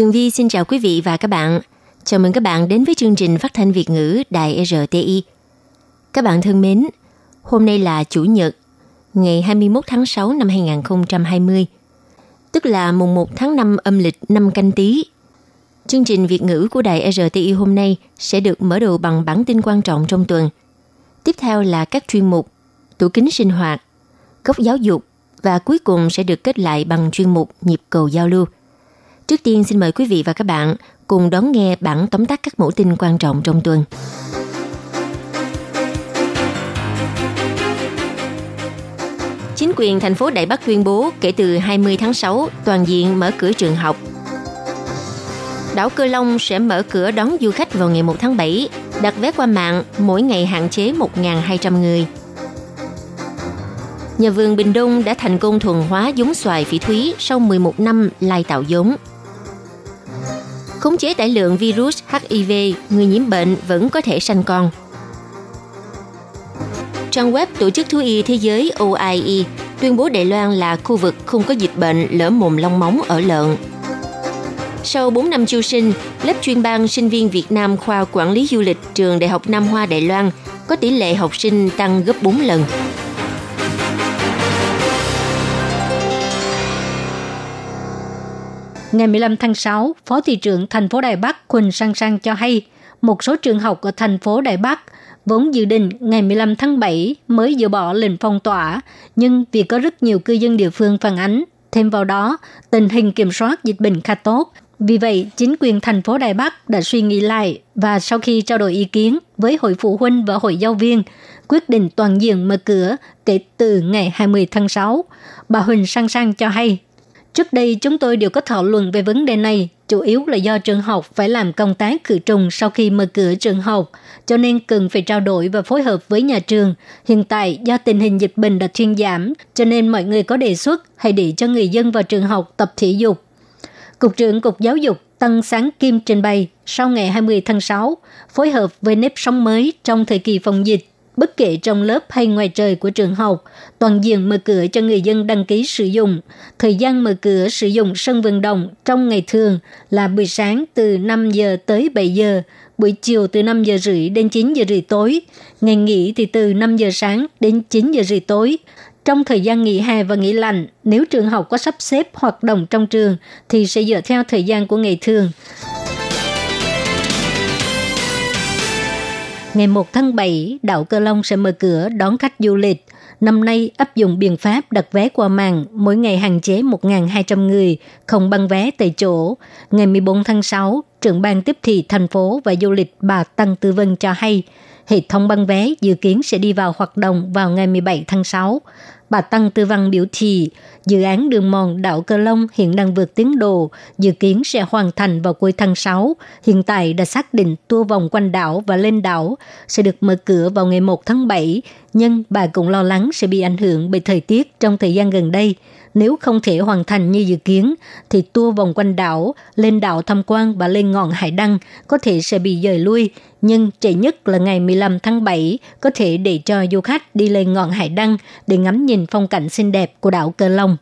Tường Vi xin chào quý vị và các bạn. Chào mừng các bạn đến với chương trình phát thanh Việt ngữ Đài RTI. Các bạn thân mến, hôm nay là Chủ nhật, ngày 21 tháng 6 năm 2020, tức là mùng 1 tháng 5 âm lịch năm canh tí. Chương trình Việt ngữ của Đài RTI hôm nay sẽ được mở đầu bằng bản tin quan trọng trong tuần. Tiếp theo là các chuyên mục tủ kính sinh hoạt, góc giáo dục và cuối cùng sẽ được kết lại bằng chuyên mục nhịp cầu giao lưu. Trước tiên xin mời quý vị và các bạn cùng đón nghe bản tóm tắt các mẫu tin quan trọng trong tuần. Chính quyền thành phố Đại Bắc tuyên bố kể từ 20 tháng 6 toàn diện mở cửa trường học. Đảo Cơ Long sẽ mở cửa đón du khách vào ngày 1 tháng 7, đặt vé qua mạng mỗi ngày hạn chế 1.200 người. Nhà vườn Bình Đông đã thành công thuần hóa giống xoài phỉ thúy sau 11 năm lai tạo giống. Khống chế tải lượng virus HIV, người nhiễm bệnh vẫn có thể sanh con. Trang web Tổ chức Thú y Thế giới OIE tuyên bố Đài Loan là khu vực không có dịch bệnh lở mồm long móng ở lợn. Sau 4 năm chiêu sinh, lớp chuyên ban sinh viên Việt Nam khoa quản lý du lịch trường Đại học Nam Hoa Đài Loan có tỷ lệ học sinh tăng gấp 4 lần. Ngày 15 tháng 6, Phó thị trưởng thành phố Đài Bắc Quỳnh Sang Sang cho hay, một số trường học ở thành phố Đài Bắc vốn dự định ngày 15 tháng 7 mới dỡ bỏ lệnh phong tỏa, nhưng vì có rất nhiều cư dân địa phương phản ánh, thêm vào đó, tình hình kiểm soát dịch bệnh khá tốt. Vì vậy, chính quyền thành phố Đài Bắc đã suy nghĩ lại và sau khi trao đổi ý kiến với hội phụ huynh và hội giáo viên, quyết định toàn diện mở cửa kể từ ngày 20 tháng 6. Bà Huỳnh Sang Sang cho hay, Trước đây chúng tôi đều có thảo luận về vấn đề này, chủ yếu là do trường học phải làm công tác khử trùng sau khi mở cửa trường học, cho nên cần phải trao đổi và phối hợp với nhà trường. Hiện tại do tình hình dịch bệnh đã thuyên giảm, cho nên mọi người có đề xuất hãy để cho người dân vào trường học tập thể dục. Cục trưởng Cục Giáo dục Tăng Sáng Kim trình bày sau ngày 20 tháng 6, phối hợp với nếp sống mới trong thời kỳ phòng dịch, bất kể trong lớp hay ngoài trời của trường học, toàn diện mở cửa cho người dân đăng ký sử dụng. Thời gian mở cửa sử dụng sân vận động trong ngày thường là buổi sáng từ 5 giờ tới 7 giờ, buổi chiều từ 5 giờ rưỡi đến 9 giờ rưỡi tối, ngày nghỉ thì từ 5 giờ sáng đến 9 giờ rưỡi tối. Trong thời gian nghỉ hè và nghỉ lạnh, nếu trường học có sắp xếp hoạt động trong trường thì sẽ dựa theo thời gian của ngày thường. Ngày 1 tháng 7, đảo Cơ Long sẽ mở cửa đón khách du lịch. Năm nay áp dụng biện pháp đặt vé qua mạng, mỗi ngày hạn chế 1.200 người, không băng vé tại chỗ. Ngày 14 tháng 6, trưởng ban tiếp thị thành phố và du lịch bà Tăng Tư Vân cho hay, hệ thống băng vé dự kiến sẽ đi vào hoạt động vào ngày 17 tháng 6. Bà Tăng Tư Văn biểu thị, dự án đường mòn đảo Cơ Long hiện đang vượt tiến độ, dự kiến sẽ hoàn thành vào cuối tháng 6. Hiện tại đã xác định tour vòng quanh đảo và lên đảo sẽ được mở cửa vào ngày 1 tháng 7, nhưng bà cũng lo lắng sẽ bị ảnh hưởng bởi thời tiết trong thời gian gần đây. Nếu không thể hoàn thành như dự kiến, thì tour vòng quanh đảo, lên đảo tham quan và lên ngọn hải đăng có thể sẽ bị dời lui, nhưng trễ nhất là ngày 15 tháng 7 có thể để cho du khách đi lên ngọn hải đăng để ngắm nhìn phong cảnh xinh đẹp của đảo Cơ Long.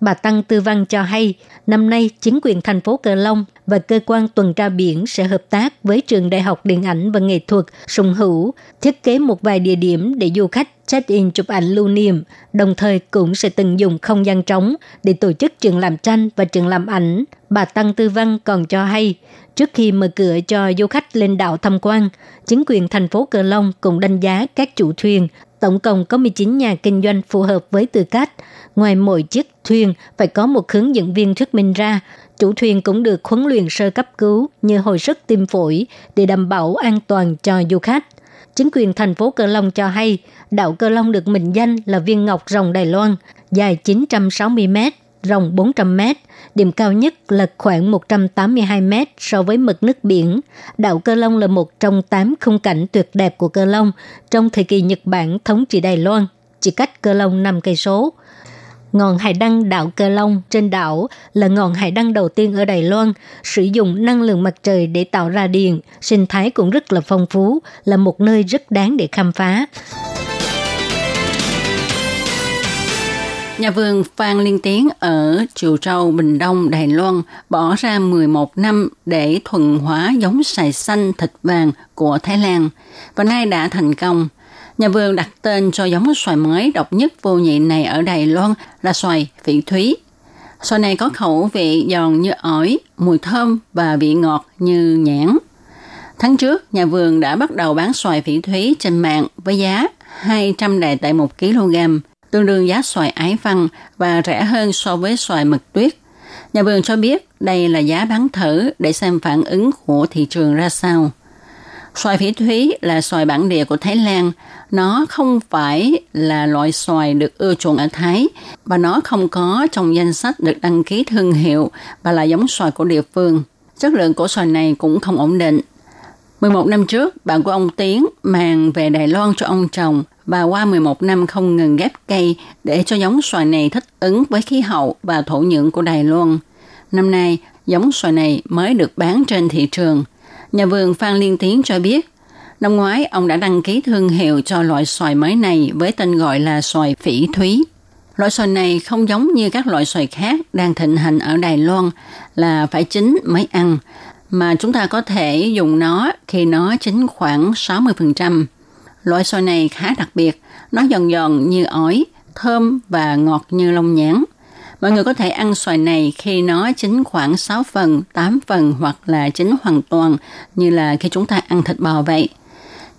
Bà Tăng Tư Văn cho hay, năm nay chính quyền thành phố Cờ Long và cơ quan tuần tra biển sẽ hợp tác với trường Đại học Điện ảnh và Nghệ thuật Sùng Hữu thiết kế một vài địa điểm để du khách check-in chụp ảnh lưu niệm, đồng thời cũng sẽ tận dụng không gian trống để tổ chức trường làm tranh và trường làm ảnh. Bà Tăng Tư Văn còn cho hay, trước khi mở cửa cho du khách lên đảo tham quan, chính quyền thành phố Cờ Long cũng đánh giá các chủ thuyền Tổng cộng có 19 nhà kinh doanh phù hợp với tư cách. Ngoài mỗi chiếc thuyền phải có một hướng dẫn viên thuyết minh ra, chủ thuyền cũng được huấn luyện sơ cấp cứu như hồi sức tim phổi để đảm bảo an toàn cho du khách. Chính quyền thành phố Cơ Long cho hay, đảo Cơ Long được mệnh danh là viên ngọc rồng Đài Loan, dài 960 mét, rộng 400 mét, điểm cao nhất là khoảng 182 mét so với mực nước biển. Đảo Cơ Long là một trong 8 khung cảnh tuyệt đẹp của Cơ Long trong thời kỳ Nhật Bản thống trị Đài Loan, chỉ cách Cơ Long 5 cây số. Ngọn hải đăng đảo Cơ Long trên đảo là ngọn hải đăng đầu tiên ở Đài Loan, sử dụng năng lượng mặt trời để tạo ra điện, sinh thái cũng rất là phong phú, là một nơi rất đáng để khám phá. Nhà vườn Phan Liên Tiến ở Triều Châu, Bình Đông, Đài Loan bỏ ra 11 năm để thuần hóa giống xoài xanh thịt vàng của Thái Lan và nay đã thành công. Nhà vườn đặt tên cho giống xoài mới độc nhất vô nhị này ở Đài Loan là xoài Vị thúy. Xoài này có khẩu vị giòn như ổi, mùi thơm và vị ngọt như nhãn. Tháng trước, nhà vườn đã bắt đầu bán xoài phỉ thúy trên mạng với giá 200 đài tệ 1 kg, tương đương giá xoài ái văn và rẻ hơn so với xoài mực tuyết. Nhà vườn cho biết đây là giá bán thử để xem phản ứng của thị trường ra sao. Xoài phỉ thúy là xoài bản địa của Thái Lan. Nó không phải là loại xoài được ưa chuộng ở Thái và nó không có trong danh sách được đăng ký thương hiệu và là giống xoài của địa phương. Chất lượng của xoài này cũng không ổn định. 11 năm trước, bạn của ông Tiến mang về Đài Loan cho ông trồng và qua 11 năm không ngừng ghép cây để cho giống xoài này thích ứng với khí hậu và thổ nhưỡng của Đài Loan. Năm nay, giống xoài này mới được bán trên thị trường – Nhà vườn Phan Liên Tiến cho biết, năm ngoái ông đã đăng ký thương hiệu cho loại xoài mới này với tên gọi là xoài phỉ thúy. Loại xoài này không giống như các loại xoài khác đang thịnh hành ở Đài Loan là phải chín mới ăn, mà chúng ta có thể dùng nó khi nó chín khoảng 60%. Loại xoài này khá đặc biệt, nó giòn giòn như ổi, thơm và ngọt như lông nhãn. Mọi người có thể ăn xoài này khi nó chín khoảng 6 phần, 8 phần hoặc là chín hoàn toàn như là khi chúng ta ăn thịt bò vậy.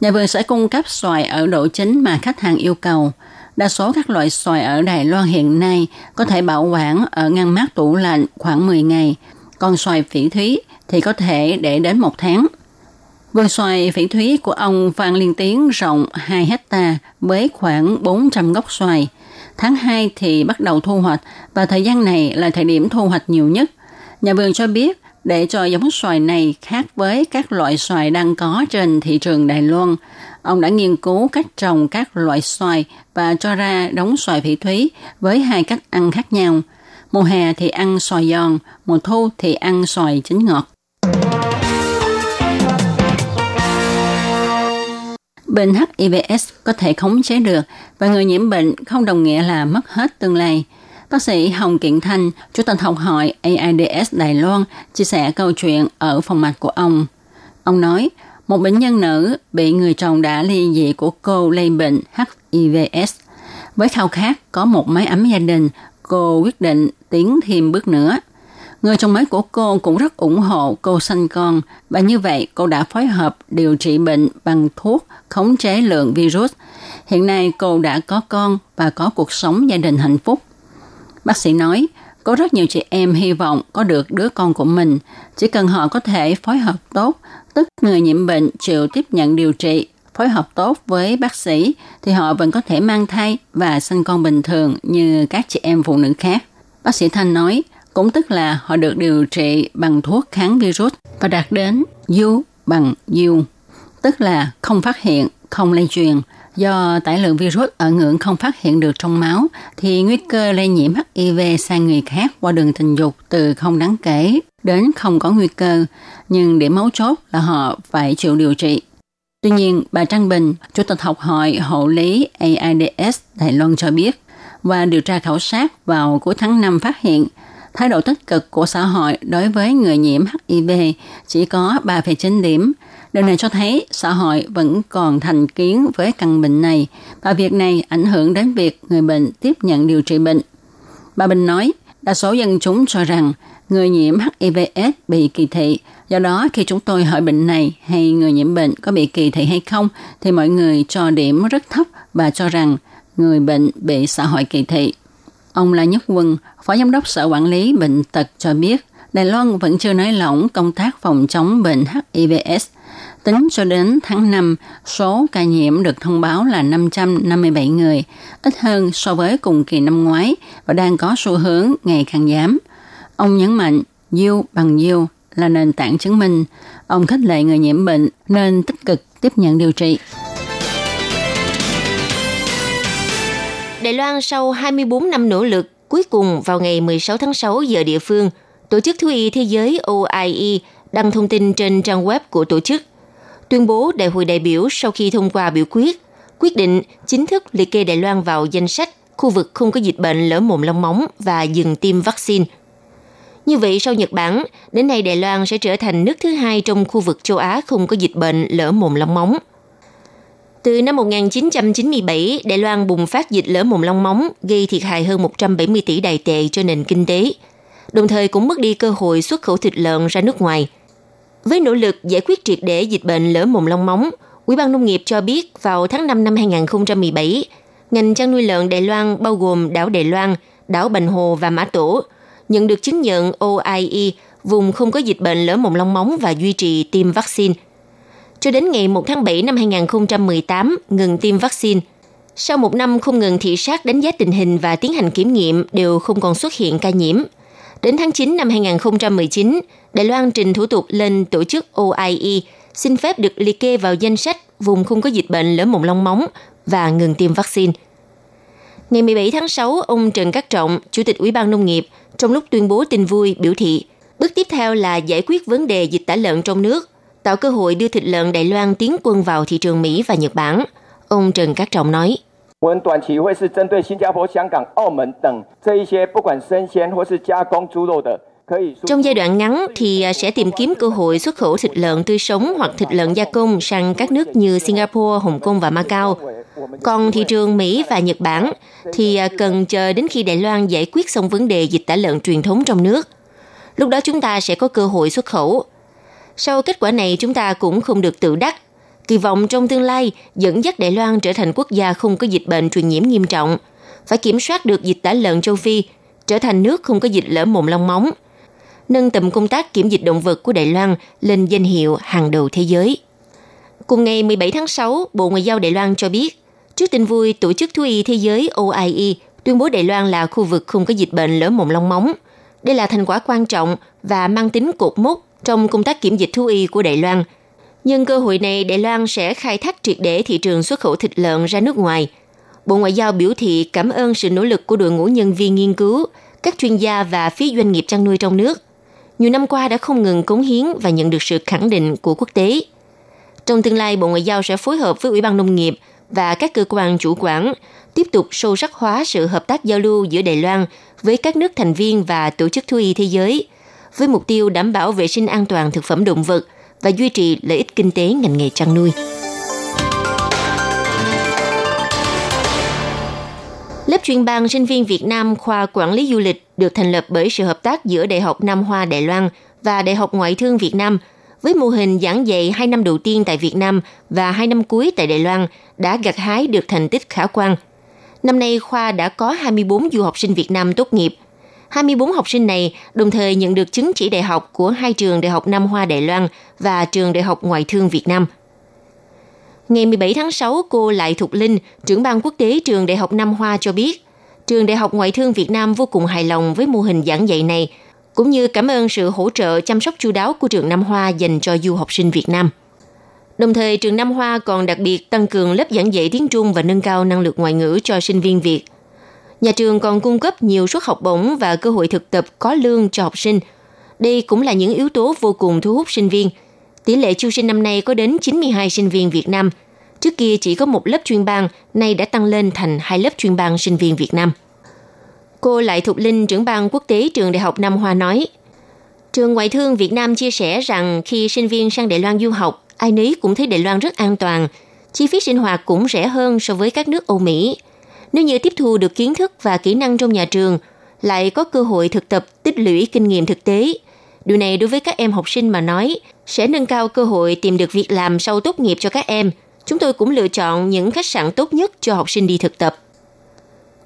Nhà vườn sẽ cung cấp xoài ở độ chín mà khách hàng yêu cầu. Đa số các loại xoài ở Đài Loan hiện nay có thể bảo quản ở ngăn mát tủ lạnh khoảng 10 ngày, còn xoài phỉ thúy thì có thể để đến một tháng. Vườn xoài phỉ thúy của ông Phan Liên Tiến rộng 2 hecta với khoảng 400 gốc xoài – Tháng 2 thì bắt đầu thu hoạch và thời gian này là thời điểm thu hoạch nhiều nhất. Nhà vườn cho biết để cho giống xoài này khác với các loại xoài đang có trên thị trường Đài Loan, ông đã nghiên cứu cách trồng các loại xoài và cho ra đống xoài phỉ thúy với hai cách ăn khác nhau. Mùa hè thì ăn xoài giòn, mùa thu thì ăn xoài chín ngọt. Bệnh HIVS có thể khống chế được và người nhiễm bệnh không đồng nghĩa là mất hết tương lai. Bác sĩ Hồng Kiện Thanh, Chủ tịch học hội AIDS Đài Loan, chia sẻ câu chuyện ở phòng mạch của ông. Ông nói, một bệnh nhân nữ bị người chồng đã ly dị của cô lây bệnh HIVS. Với khao khát có một mái ấm gia đình, cô quyết định tiến thêm bước nữa. Người chồng mới của cô cũng rất ủng hộ cô sanh con và như vậy cô đã phối hợp điều trị bệnh bằng thuốc khống chế lượng virus. Hiện nay cô đã có con và có cuộc sống gia đình hạnh phúc. Bác sĩ nói, có rất nhiều chị em hy vọng có được đứa con của mình, chỉ cần họ có thể phối hợp tốt, tức người nhiễm bệnh chịu tiếp nhận điều trị, phối hợp tốt với bác sĩ thì họ vẫn có thể mang thai và sinh con bình thường như các chị em phụ nữ khác. Bác sĩ Thanh nói, cũng tức là họ được điều trị bằng thuốc kháng virus và đạt đến U bằng U, tức là không phát hiện, không lây truyền. Do tải lượng virus ở ngưỡng không phát hiện được trong máu, thì nguy cơ lây nhiễm HIV sang người khác qua đường tình dục từ không đáng kể đến không có nguy cơ, nhưng điểm mấu chốt là họ phải chịu điều trị. Tuy nhiên, bà trang Bình, Chủ tịch học hội hộ lý AIDS Đài Loan cho biết, qua điều tra khảo sát vào cuối tháng 5 phát hiện thái độ tích cực của xã hội đối với người nhiễm HIV chỉ có 3,9 điểm. Điều này cho thấy xã hội vẫn còn thành kiến với căn bệnh này và việc này ảnh hưởng đến việc người bệnh tiếp nhận điều trị bệnh. Bà Bình nói, đa số dân chúng cho rằng người nhiễm HIVS bị kỳ thị. Do đó, khi chúng tôi hỏi bệnh này hay người nhiễm bệnh có bị kỳ thị hay không, thì mọi người cho điểm rất thấp và cho rằng người bệnh bị xã hội kỳ thị. Ông là Nhất Quân, Phó Giám đốc Sở Quản lý Bệnh tật cho biết, Đài Loan vẫn chưa nới lỏng công tác phòng chống bệnh HIVS. Tính cho đến tháng 5, số ca nhiễm được thông báo là 557 người, ít hơn so với cùng kỳ năm ngoái và đang có xu hướng ngày càng giảm. Ông nhấn mạnh, Diêu bằng Diêu là nền tảng chứng minh. Ông khích lệ người nhiễm bệnh nên tích cực tiếp nhận điều trị. Đài Loan sau 24 năm nỗ lực, cuối cùng vào ngày 16 tháng 6 giờ địa phương, Tổ chức Thú y Thế giới OIE đăng thông tin trên trang web của tổ chức, tuyên bố đại hội đại biểu sau khi thông qua biểu quyết, quyết định chính thức liệt kê Đài Loan vào danh sách khu vực không có dịch bệnh lở mồm long móng và dừng tiêm vaccine. Như vậy, sau Nhật Bản, đến nay Đài Loan sẽ trở thành nước thứ hai trong khu vực châu Á không có dịch bệnh lở mồm long móng. Từ năm 1997, Đài Loan bùng phát dịch lở mồm long móng, gây thiệt hại hơn 170 tỷ đài tệ cho nền kinh tế, đồng thời cũng mất đi cơ hội xuất khẩu thịt lợn ra nước ngoài. Với nỗ lực giải quyết triệt để dịch bệnh lở mồm long móng, Ủy ban Nông nghiệp cho biết vào tháng 5 năm 2017, ngành chăn nuôi lợn Đài Loan bao gồm đảo Đài Loan, đảo Bành Hồ và Mã Tổ nhận được chứng nhận OIE vùng không có dịch bệnh lở mồm long móng và duy trì tiêm vaccine – cho đến ngày 1 tháng 7 năm 2018 ngừng tiêm vaccine. Sau một năm không ngừng thị sát đánh giá tình hình và tiến hành kiểm nghiệm đều không còn xuất hiện ca nhiễm. Đến tháng 9 năm 2019, Đài Loan trình thủ tục lên tổ chức OIE xin phép được liệt kê vào danh sách vùng không có dịch bệnh lở mồm long móng và ngừng tiêm vaccine. Ngày 17 tháng 6, ông Trần Cát Trọng, Chủ tịch Ủy ban Nông nghiệp, trong lúc tuyên bố tin vui biểu thị, bước tiếp theo là giải quyết vấn đề dịch tả lợn trong nước, tạo cơ hội đưa thịt lợn Đài Loan tiến quân vào thị trường Mỹ và Nhật Bản. Ông Trần Cát Trọng nói. Trong giai đoạn ngắn thì à, sẽ tìm kiếm cơ hội xuất khẩu thịt lợn tươi sống hoặc thịt lợn gia công sang các nước như Singapore, Hồng Kông và Macau. Còn thị trường Mỹ và Nhật Bản thì à, cần chờ đến khi Đài Loan giải quyết xong vấn đề dịch tả lợn truyền thống trong nước. Lúc đó chúng ta sẽ có cơ hội xuất khẩu. Sau kết quả này chúng ta cũng không được tự đắc. Kỳ vọng trong tương lai dẫn dắt Đài Loan trở thành quốc gia không có dịch bệnh truyền nhiễm nghiêm trọng, phải kiểm soát được dịch tả lợn châu Phi, trở thành nước không có dịch lở mồm long móng, nâng tầm công tác kiểm dịch động vật của Đài Loan lên danh hiệu hàng đầu thế giới. Cùng ngày 17 tháng 6, Bộ Ngoại giao Đài Loan cho biết, trước tin vui Tổ chức Thú y Thế giới OIE tuyên bố Đài Loan là khu vực không có dịch bệnh lở mồm long móng. Đây là thành quả quan trọng và mang tính cột mốc trong công tác kiểm dịch thú y của Đài Loan. Nhưng cơ hội này, Đài Loan sẽ khai thác triệt để thị trường xuất khẩu thịt lợn ra nước ngoài. Bộ Ngoại giao biểu thị cảm ơn sự nỗ lực của đội ngũ nhân viên nghiên cứu, các chuyên gia và phía doanh nghiệp chăn nuôi trong nước. Nhiều năm qua đã không ngừng cống hiến và nhận được sự khẳng định của quốc tế. Trong tương lai, Bộ Ngoại giao sẽ phối hợp với Ủy ban Nông nghiệp và các cơ quan chủ quản tiếp tục sâu sắc hóa sự hợp tác giao lưu giữa Đài Loan với các nước thành viên và tổ chức thú y thế giới – với mục tiêu đảm bảo vệ sinh an toàn thực phẩm động vật và duy trì lợi ích kinh tế ngành nghề chăn nuôi. Lớp chuyên ban sinh viên Việt Nam khoa quản lý du lịch được thành lập bởi sự hợp tác giữa Đại học Nam Hoa Đài Loan và Đại học Ngoại thương Việt Nam với mô hình giảng dạy 2 năm đầu tiên tại Việt Nam và 2 năm cuối tại Đài Loan đã gặt hái được thành tích khả quan. Năm nay, khoa đã có 24 du học sinh Việt Nam tốt nghiệp – 24 học sinh này đồng thời nhận được chứng chỉ đại học của hai trường Đại học Nam Hoa Đài Loan và trường Đại học Ngoại thương Việt Nam. Ngày 17 tháng 6, cô Lại Thục Linh, trưởng ban quốc tế trường Đại học Nam Hoa cho biết, trường Đại học Ngoại thương Việt Nam vô cùng hài lòng với mô hình giảng dạy này, cũng như cảm ơn sự hỗ trợ chăm sóc chu đáo của trường Nam Hoa dành cho du học sinh Việt Nam. Đồng thời, trường Nam Hoa còn đặc biệt tăng cường lớp giảng dạy tiếng Trung và nâng cao năng lực ngoại ngữ cho sinh viên Việt – Nhà trường còn cung cấp nhiều suất học bổng và cơ hội thực tập có lương cho học sinh. Đây cũng là những yếu tố vô cùng thu hút sinh viên. Tỷ lệ chiêu sinh năm nay có đến 92 sinh viên Việt Nam. Trước kia chỉ có một lớp chuyên ban, nay đã tăng lên thành hai lớp chuyên ban sinh viên Việt Nam. Cô Lại Thục Linh, trưởng ban quốc tế trường Đại học Nam Hoa nói, Trường Ngoại thương Việt Nam chia sẻ rằng khi sinh viên sang Đài Loan du học, ai nấy cũng thấy Đài Loan rất an toàn, chi phí sinh hoạt cũng rẻ hơn so với các nước Âu Mỹ – nếu như tiếp thu được kiến thức và kỹ năng trong nhà trường, lại có cơ hội thực tập tích lũy kinh nghiệm thực tế. Điều này đối với các em học sinh mà nói sẽ nâng cao cơ hội tìm được việc làm sau tốt nghiệp cho các em. Chúng tôi cũng lựa chọn những khách sạn tốt nhất cho học sinh đi thực tập.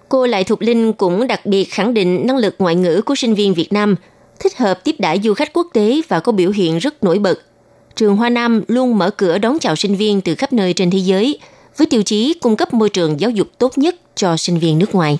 Cô Lại Thục Linh cũng đặc biệt khẳng định năng lực ngoại ngữ của sinh viên Việt Nam, thích hợp tiếp đãi du khách quốc tế và có biểu hiện rất nổi bật. trường Hoa Nam luôn mở cửa đón chào sinh viên từ khắp nơi trên thế giới với tiêu chí cung cấp môi trường giáo dục tốt nhất cho sinh viên nước ngoài.